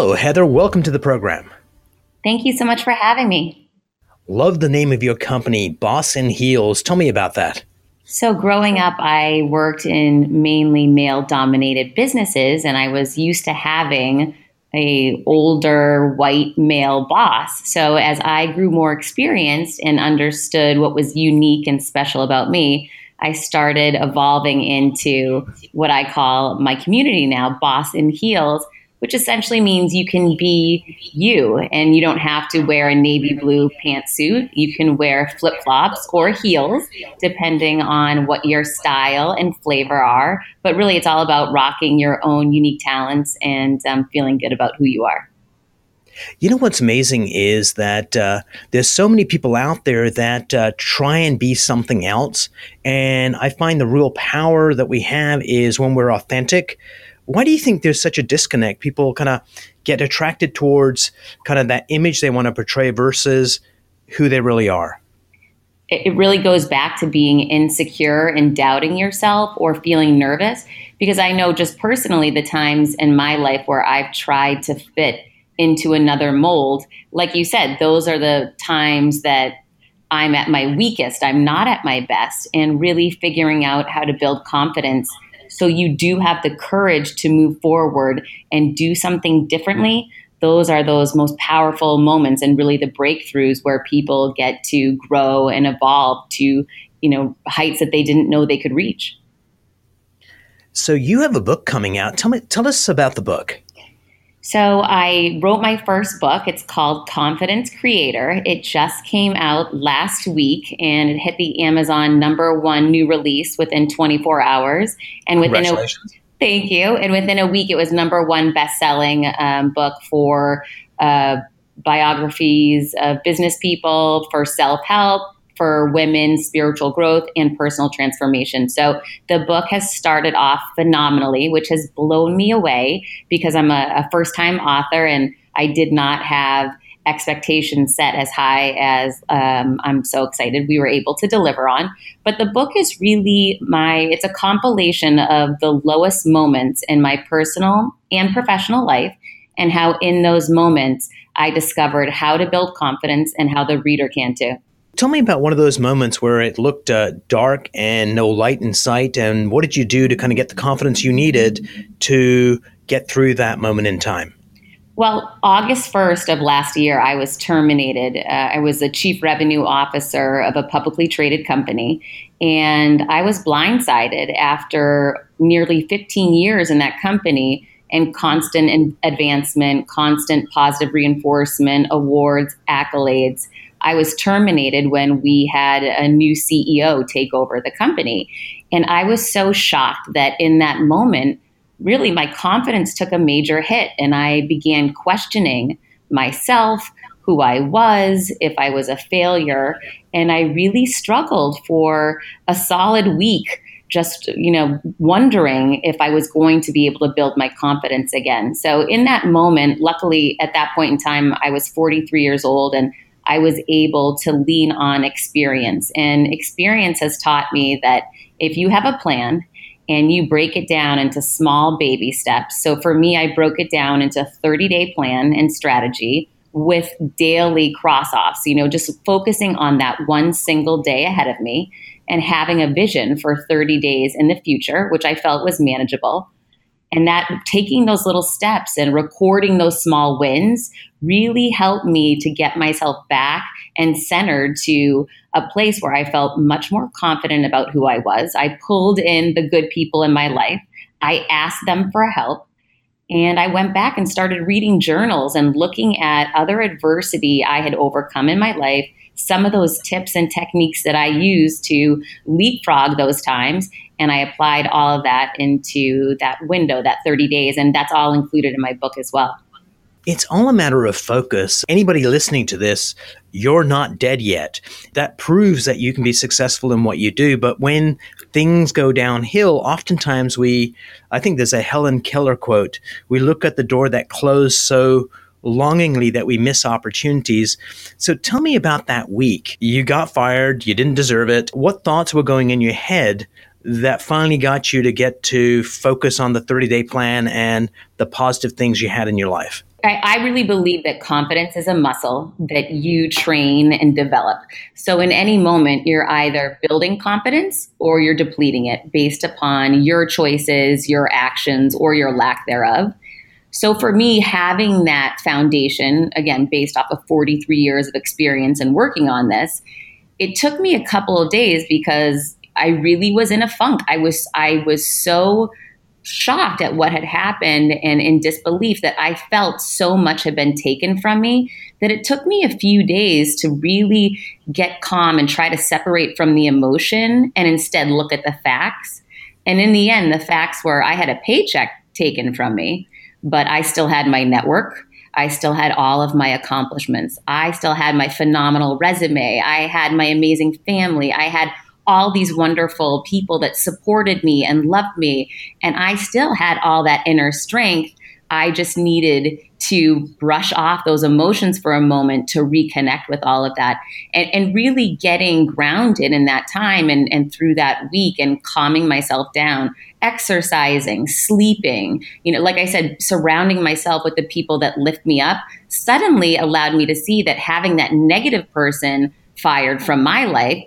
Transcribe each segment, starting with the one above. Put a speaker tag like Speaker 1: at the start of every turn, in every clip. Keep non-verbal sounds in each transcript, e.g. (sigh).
Speaker 1: Hello, Heather. Welcome to the program.
Speaker 2: Thank you so much for having me.
Speaker 1: Love the name of your company, Boss in Heels. Tell me about that.
Speaker 2: So, growing up, I worked in mainly male dominated businesses, and I was used to having a older white male boss. So, as I grew more experienced and understood what was unique and special about me, I started evolving into what I call my community now, Boss in Heels which essentially means you can be you and you don't have to wear a navy blue pantsuit. You can wear flip flops or heels, depending on what your style and flavor are. But really, it's all about rocking your own unique talents and um, feeling good about who you are.
Speaker 1: You know what's amazing is that uh, there's so many people out there that uh, try and be something else. And I find the real power that we have is when we're authentic why do you think there's such a disconnect? People kind of get attracted towards kind of that image they want to portray versus who they really are.
Speaker 2: It really goes back to being insecure and doubting yourself or feeling nervous. Because I know just personally the times in my life where I've tried to fit into another mold, like you said, those are the times that I'm at my weakest, I'm not at my best, and really figuring out how to build confidence so you do have the courage to move forward and do something differently. Those are those most powerful moments and really the breakthroughs where people get to grow and evolve to, you know, heights that they didn't know they could reach.
Speaker 1: So you have a book coming out. Tell me tell us about the book.
Speaker 2: So I wrote my first book. It's called Confidence Creator. It just came out last week and it hit the Amazon number one new release within 24 hours. And within a thank you. And within a week, it was number one best-selling um, book for uh, biographies of business people, for self-help, for women's spiritual growth and personal transformation. So the book has started off phenomenally, which has blown me away because I'm a, a first time author and I did not have expectations set as high as um, I'm so excited we were able to deliver on. But the book is really my, it's a compilation of the lowest moments in my personal and professional life and how in those moments I discovered how to build confidence and how the reader can too.
Speaker 1: Tell me about one of those moments where it looked uh, dark and no light in sight, and what did you do to kind of get the confidence you needed to get through that moment in time?
Speaker 2: Well, August 1st of last year, I was terminated. Uh, I was a chief revenue officer of a publicly traded company, and I was blindsided after nearly 15 years in that company and constant advancement, constant positive reinforcement, awards, accolades. I was terminated when we had a new CEO take over the company. And I was so shocked that in that moment, really my confidence took a major hit and I began questioning myself, who I was, if I was a failure. And I really struggled for a solid week just you know wondering if i was going to be able to build my confidence again so in that moment luckily at that point in time i was 43 years old and I was able to lean on experience. And experience has taught me that if you have a plan and you break it down into small baby steps. So for me, I broke it down into a 30 day plan and strategy with daily cross offs, you know, just focusing on that one single day ahead of me and having a vision for 30 days in the future, which I felt was manageable. And that taking those little steps and recording those small wins really helped me to get myself back and centered to a place where I felt much more confident about who I was. I pulled in the good people in my life. I asked them for help. And I went back and started reading journals and looking at other adversity I had overcome in my life, some of those tips and techniques that I used to leapfrog those times, and I applied all of that into that window, that 30 days. And that's all included in my book as well.
Speaker 1: It's all a matter of focus. Anybody listening to this, you're not dead yet. That proves that you can be successful in what you do. But when things go downhill, oftentimes we, I think there's a Helen Keller quote, we look at the door that closed so longingly that we miss opportunities. So tell me about that week. You got fired, you didn't deserve it. What thoughts were going in your head that finally got you to get to focus on the 30 day plan and the positive things you had in your life?
Speaker 2: I, really believe that confidence is a muscle that you train and develop. So, in any moment, you're either building confidence or you're depleting it based upon your choices, your actions, or your lack thereof. So for me, having that foundation, again, based off of 43 years of experience and working on this, it took me a couple of days because I really was in a funk. I was I was so shocked at what had happened and in disbelief that I felt so much had been taken from me that it took me a few days to really get calm and try to separate from the emotion and instead look at the facts. And in the end, the facts were I had a paycheck taken from me but I still had my network. I still had all of my accomplishments. I still had my phenomenal resume. I had my amazing family. I had all these wonderful people that supported me and loved me. And I still had all that inner strength. I just needed to brush off those emotions for a moment to reconnect with all of that and, and really getting grounded in that time and, and through that week and calming myself down exercising sleeping you know like i said surrounding myself with the people that lift me up suddenly allowed me to see that having that negative person fired from my life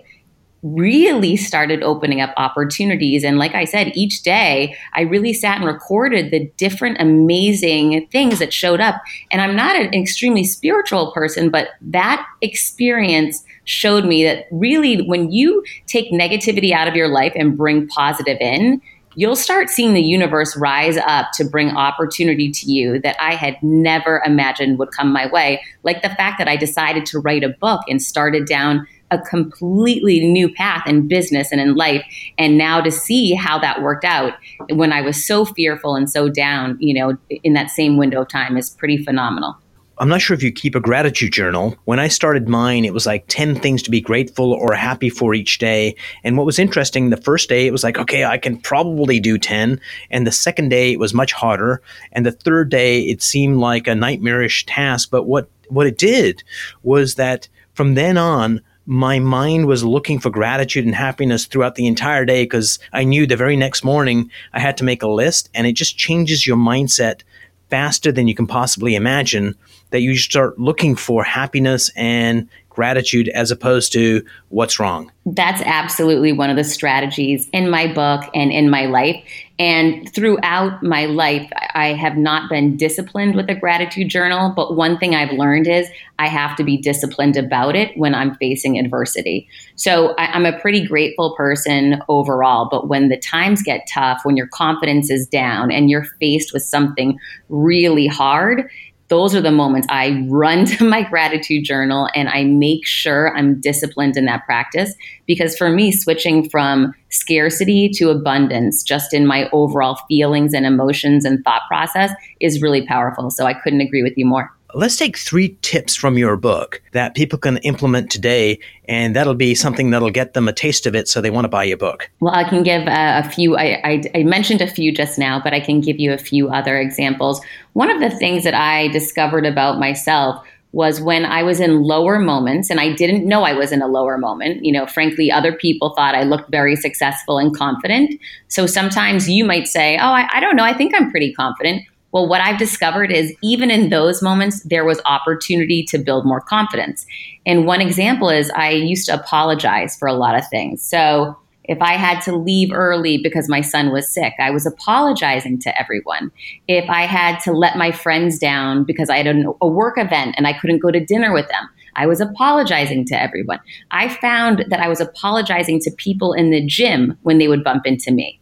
Speaker 2: really started opening up opportunities. And like I said, each day I really sat and recorded the different amazing things that showed up. And I'm not an extremely spiritual person, but that experience showed me that really when you take negativity out of your life and bring positive in, you'll start seeing the universe rise up to bring opportunity to you that I had never imagined would come my way. Like the fact that I decided to write a book and started down a completely new path in business and in life. And now to see how that worked out when I was so fearful and so down, you know, in that same window of time is pretty phenomenal.
Speaker 1: I'm not sure if you keep a gratitude journal. When I started mine, it was like 10 things to be grateful or happy for each day. And what was interesting, the first day, it was like, okay, I can probably do 10. And the second day, it was much harder. And the third day, it seemed like a nightmarish task. But what, what it did was that from then on, my mind was looking for gratitude and happiness throughout the entire day because I knew the very next morning I had to make a list and it just changes your mindset faster than you can possibly imagine that you start looking for happiness and gratitude as opposed to what's wrong.
Speaker 2: That's absolutely one of the strategies in my book and in my life. And throughout my life, I have not been disciplined with a gratitude journal. But one thing I've learned is I have to be disciplined about it when I'm facing adversity. So I, am a pretty grateful person overall. But when the times get tough, when your confidence is down and you're faced with something really hard, those are the moments I run (laughs) to my gratitude journal and I make sure I'm disciplined in that practice. Because for me, switching from scarcity to abundance, just in my overall feelings and emotions and thought process, is really powerful. So I couldn't agree with you more
Speaker 1: let's take three tips from your book that people can implement today, and that'll be something that'll get them a taste of it so they want to buy your book.
Speaker 2: Well, I can give a, a few, I, I, I mentioned a few just now, but I can give you a few other examples. One of the things that I discovered about myself was when I was in lower moments, and I didn't know I was in a lower moment. You know, frankly, other people thought I looked very successful and confident. So sometimes you might say, Oh, I, I don't know, I think I'm pretty confident. Well, what I've discovered is even in those moments, there was opportunity to build more confidence. And one example is I used to apologize for a lot of things. So if I had to leave early because my son was sick, I was apologizing to everyone. If I had to let my friends down because I had a work event and I couldn't go to dinner with them, I was apologizing to everyone. I found that I was apologizing to people in the gym when they would bump into me.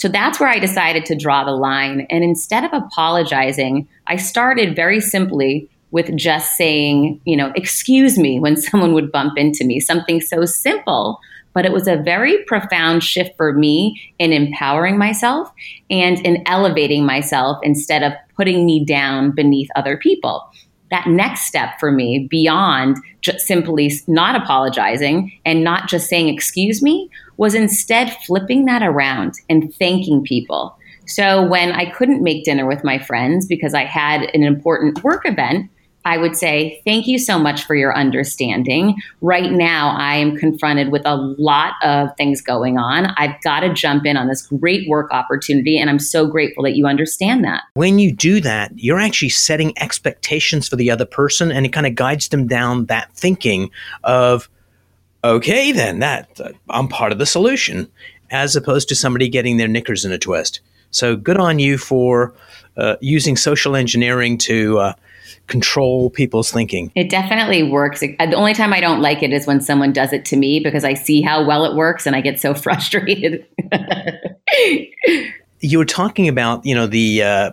Speaker 2: So that's where I decided to draw the line. And instead of apologizing, I started very simply with just saying, you know, excuse me when (laughs) someone would bump into me, something so simple, but it was a very profound shift for me in empowering myself and in elevating myself instead of putting me down beneath other people. That next step for me, beyond just simply not apologizing and not just saying, excuse me, was instead flipping that around and thanking people. So when I couldn't make dinner with my friends because I had an important work event, I would say, Thank you so much for your understanding. Right now, I am confronted with a lot of things going on. I've got to jump in on this great work opportunity, and I'm so grateful that you understand that.
Speaker 1: When you do that, you're actually setting expectations for the other person, and it kind of guides them down that thinking of, okay, then that uh, I'm part of the solution, as opposed to somebody getting their knickers in a twist. So good on you for uh, using social engineering to uh, control people's thinking.
Speaker 2: It definitely works. The only time I don't like it is when someone does it to me because I see how well it works and I get so (laughs) frustrated.
Speaker 1: you were talking about you know the uh,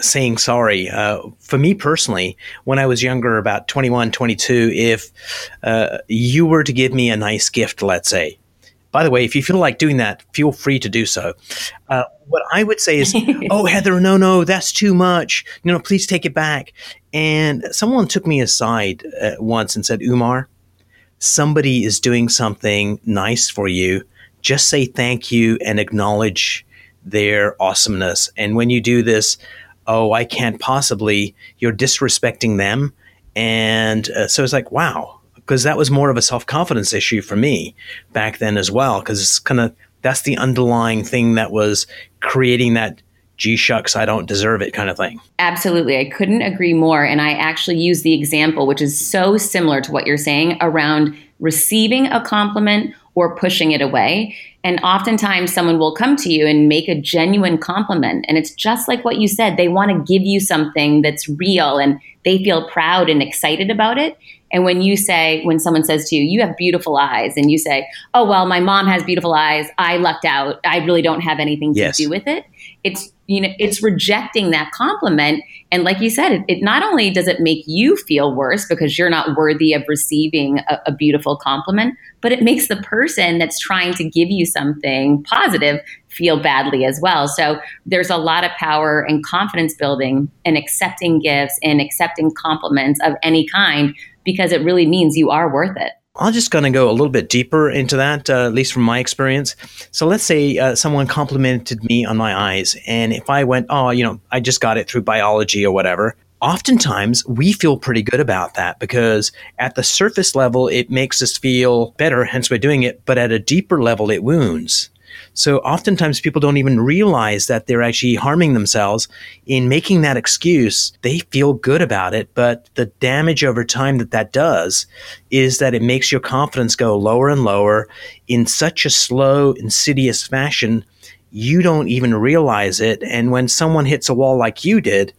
Speaker 1: saying sorry uh, for me personally when i was younger about 21 22 if uh, you were to give me a nice gift let's say by the way, if you feel like doing that, feel free to do so. Uh, what I would say is, (laughs) oh, Heather, no, no, that's too much. You know, please take it back. And someone took me aside uh, once and said, Umar, somebody is doing something nice for you. Just say thank you and acknowledge their awesomeness. And when you do this, oh, I can't possibly, you're disrespecting them. And uh, so it's like, wow, because that was more of a self confidence issue for me back then as well. Because it's kind of that's the underlying thing that was creating that gee shucks, I don't deserve it kind of thing.
Speaker 2: Absolutely. I couldn't agree more. And I actually use the example, which is so similar to what you're saying around receiving a compliment or pushing it away. And oftentimes, someone will come to you and make a genuine compliment. And it's just like what you said. They want to give you something that's real and they feel proud and excited about it. And when you say, when someone says to you, you have beautiful eyes, and you say, oh, well, my mom has beautiful eyes. I lucked out. I really don't have anything to yes. do with it. It's, you know, it's rejecting that compliment. And like you said, it, it, not only does it make you feel worse because you're not worthy of receiving a, a beautiful compliment, but it makes the person that's trying to give you something positive feel badly as well. So there's a lot of power and confidence building and accepting gifts and accepting compliments of any kind because it really means you are worth it.
Speaker 1: I'm just going to go a little bit deeper into that, uh, at least from my experience. So let's say uh, someone complimented me on my eyes, and if I went, oh, you know, I just got it through biology or whatever, oftentimes we feel pretty good about that because at the surface level, it makes us feel better, hence we're doing it, but at a deeper level, it wounds. So oftentimes people don't even realize that they're actually harming themselves in making that excuse. They feel good about it, but the damage over time that that does is that it makes your confidence go lower and lower in such a slow, insidious fashion. You don't even realize it. And when someone hits a wall like you did,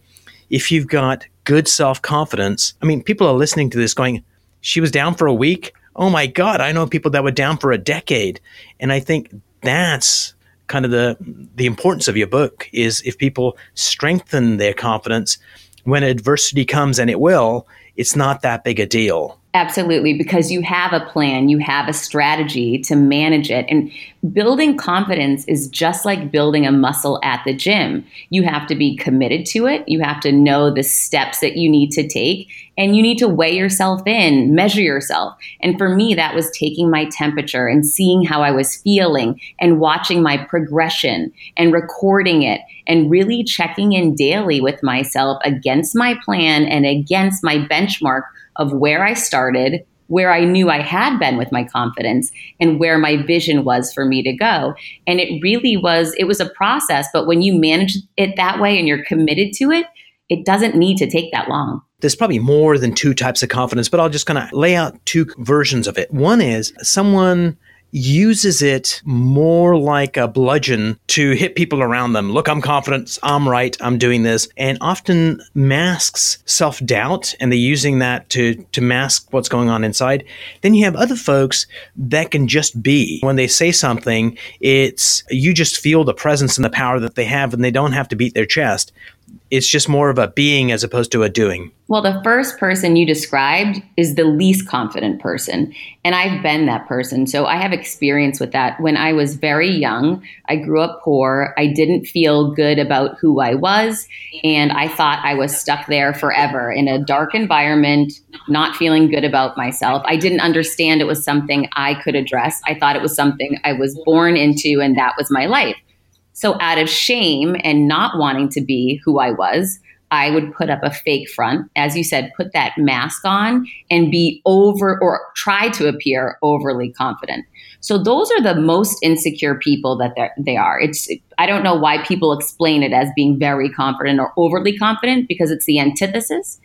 Speaker 1: if you've got good self confidence, I mean, people are listening to this going, she was down for a week. Oh my God, I know people that were down for a decade. And I think that's kind of the the importance of your book is if people strengthen their confidence when adversity comes and it will it's not that big a deal
Speaker 2: Absolutely, because you have a plan, you have a strategy to manage it. And building confidence is just like building a muscle at the gym. You have to be committed to it, you have to know the steps that you need to take, and you need to weigh yourself in, measure yourself. And for me, that was taking my temperature and seeing how I was feeling and watching my progression and recording it and really checking in daily with myself against my plan and against my benchmark of where I started, where I knew I had been with my confidence, and where my vision was for me to go. And it really was, it was a process, but when you manage it that way and you're committed to it, it doesn't need to take that long.
Speaker 1: There's probably more than two types of confidence, but I'll just kind of lay out two versions of it. One is someone uses it more like a bludgeon to hit people around them. Look, I'm confident. I'm right. I'm doing this. And often masks self doubt and they're using that to, to mask what's going on inside. Then you have other folks that can just be. When they say something, it's you just feel the presence and the power that they have and they don't have to beat their chest it's just more of a being as opposed to a doing?
Speaker 2: Well, the first person you described is the least confident person. And I've been that person. So I have experience with that. When I was very young, I grew up poor. I didn't feel good about who I was. And I thought I was stuck there forever in a dark environment, not feeling good about myself. I didn't understand it was something I could address. I thought it was something I was born into, and that was my life. So, out of shame and not wanting to be who I was, I would put up a fake front, as you said, put that mask on and be over or try to appear overly confident. So those are the most insecure people that they are. It's I don't know why people explain it as being very confident or overly confident because it's the antithesis.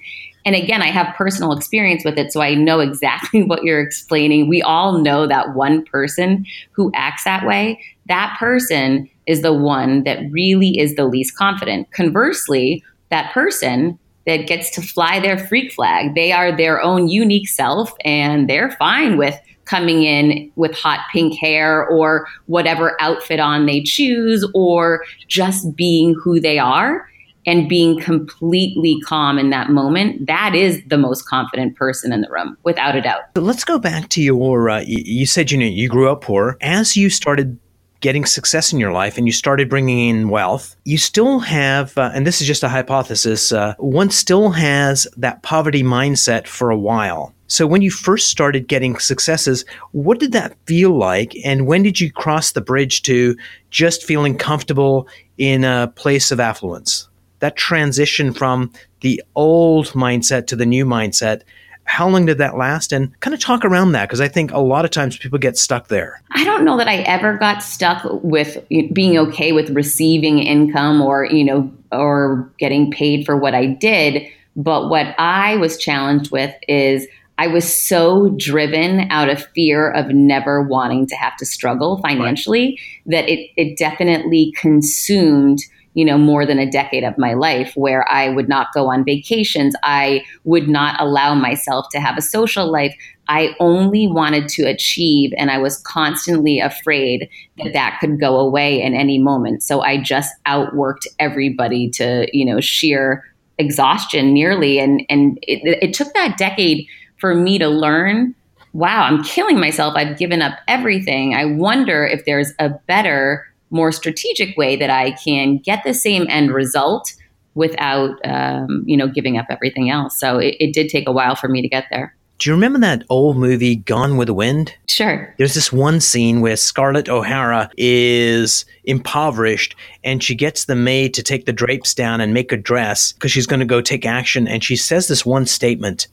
Speaker 2: And again, I have personal experience with it, so I know exactly (laughs) what you're explaining. We all know that one person who acts that way. That person is the one that really is the least confident. Conversely, that person that gets to fly their freak flag, they are their own unique self and they're fine with coming in with hot pink hair or whatever outfit on they choose or just being who they are and being completely calm in that moment, that is the most confident person in the room, without a doubt.
Speaker 1: let's go back to your. Uh, you said you know you grew up poor. As you started getting success in your life and you started bringing in wealth, you still have, uh, and this is just a hypothesis, uh, one still has that poverty mindset for a while. So when you first started getting successes, what did that feel like? And when did you cross the bridge to just feeling comfortable in a place of affluence? That transition from the old mindset to the new mindset how long did that last? And kind of talk around that because I think a lot of times people get stuck there.
Speaker 2: I don't know that I ever got stuck with being okay with receiving income or, you know, or getting paid for what I did. But what I was challenged with is I was so driven out of fear of never wanting to have to struggle financially right. that it, it definitely consumed – you know, more than a decade of my life where I would not go on vacations. I would not allow myself to have a social life. I only wanted to achieve, and I was constantly afraid that that could go away in any moment. So I just outworked everybody to, you know, sheer exhaustion nearly. And, and it, it took that decade for me to learn wow, I'm killing myself. I've given up everything. I wonder if there's a better more strategic way that I can get the same end result without, um, you know, giving up everything else. So it, it did take a while for me to get there.
Speaker 1: Do you remember that old movie Gone with the Wind?
Speaker 2: Sure.
Speaker 1: There's this one scene where Scarlett O'Hara is impoverished and she gets the maid to take the drapes down and make a dress because she's going to go take action. And she says this one statement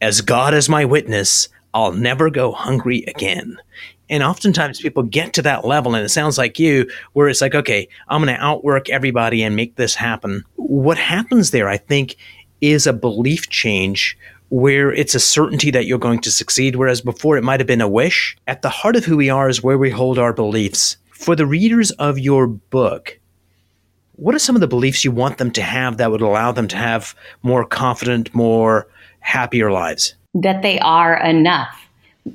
Speaker 1: As God is my witness, I'll never go hungry again. And oftentimes people get to that level, and it sounds like you, where it's like, okay, I'm going to outwork everybody and make this happen. What happens there, I think, is a belief change where it's a certainty that you're going to succeed, whereas before it might have been a wish. At the heart of who we are is where we hold our beliefs. For the readers of your book, what are some of the beliefs you want them to have that would allow them to have more confident, more happier lives?
Speaker 2: That they are enough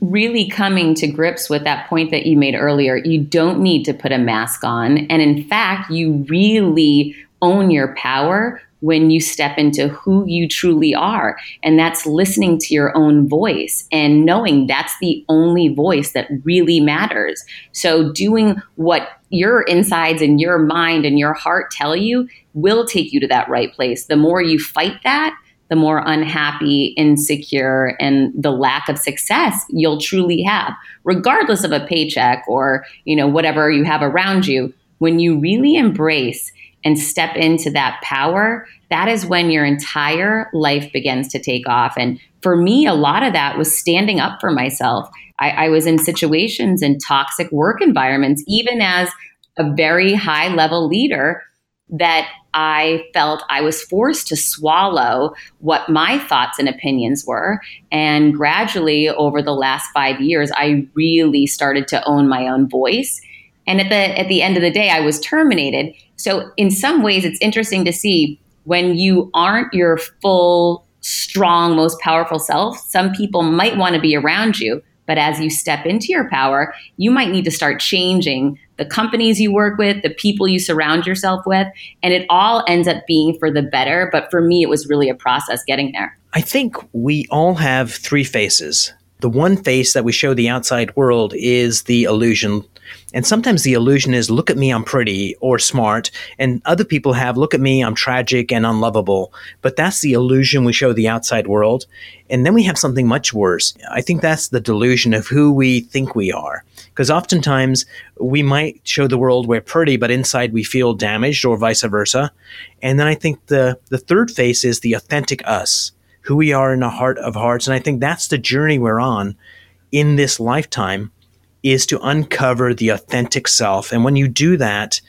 Speaker 2: really coming to grips with that point that you made earlier. You don't need to put a mask on. And in fact, you really own your power when you step into who you truly are. And that's listening to your own voice and knowing that's the only voice that really matters. So, doing what your insides and your mind and your heart tell you will take you to that right place. The more you fight that, the more unhappy, insecure, and the lack of success you'll truly have, regardless of a paycheck or you know whatever you have around you. When you really embrace and step into that power, that is when your entire life begins to take off. And for me, a lot of that was standing up for myself. I, I was in situations in toxic work environments, even as a very high level leader that I felt I was forced to swallow what my thoughts and opinions were. And gradually, over the last five years, I really started to own my own voice. And at the at the end of the day, I was terminated. So in some ways, it's interesting to see when you aren't your full, strong, most powerful self. Some people might want to be around you, but as you step into your power, you might need to start changing the companies you work with, the people you surround yourself with, and it all ends up being for the better. But for me, it was really a process getting there.
Speaker 1: I think we all have three faces. The one face that we show the outside world is the illusion. And sometimes the illusion is look at me, I'm pretty or smart. And other people have look at me, I'm tragic and unlovable. But that's the illusion we show the outside world. And then we have something much worse. I think that's the delusion of who we think we are. Because oftentimes we might show the world we're pretty, but inside we feel damaged or vice versa. And then I think the, the third face is the authentic us who we are in the heart of hearts. And I think that's the journey we're on in this lifetime is to uncover the authentic self. And when you do that,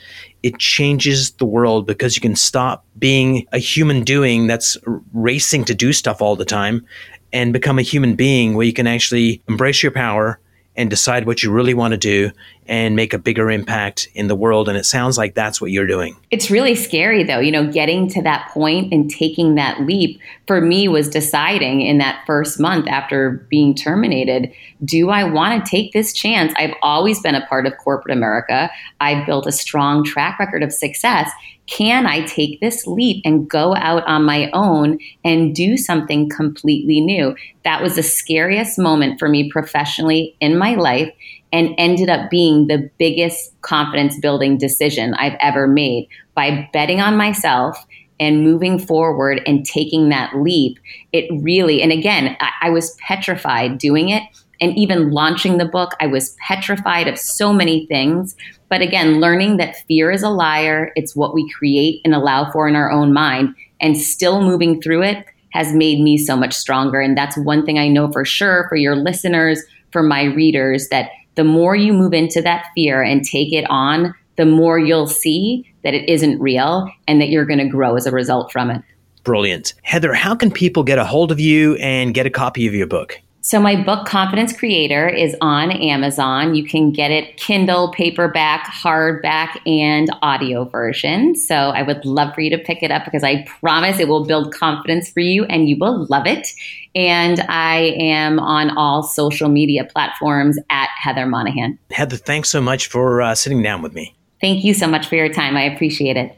Speaker 1: it changes the world because you can stop being a human doing that's racing to do stuff all the time and become a human being where you can actually embrace your power and decide what you really want to do and make a bigger impact in the world. And it sounds like that's what you're doing.
Speaker 2: It's really scary, though. You know, getting to that point and taking that leap for me was deciding in that first month after being terminated do I want to take this chance? I've always been a part of corporate America, I've built a strong track record of success can I take this leap and go out on my own and do something completely new? That was the scariest moment for me professionally in my life and ended up being the biggest confidence building decision I've ever made by betting on myself and moving forward and taking that leap. It really, and again, I, I was petrified doing it and even launching the book, I was petrified of so many things. But again, learning that fear is a liar, it's what we create and allow for in our own mind, and still moving through it has made me so much stronger. And that's one thing I know for sure for your listeners, for my readers, that the more you move into that fear and take it on, the more you'll see that it isn't real and that you're going to grow as a result from it.
Speaker 1: Brilliant. Heather, how can people get a hold of you and get a copy of your book?
Speaker 2: So my book Confidence Creator is on Amazon. You can get it Kindle, paperback, hardback, and audio version. So I would love for you to pick it up because I promise it will build confidence for you and you will love it. And I am on all social media platforms at Heather Monahan.
Speaker 1: Heather, thanks so much for uh, sitting down with me.
Speaker 2: Thank you so much for your time. I appreciate it.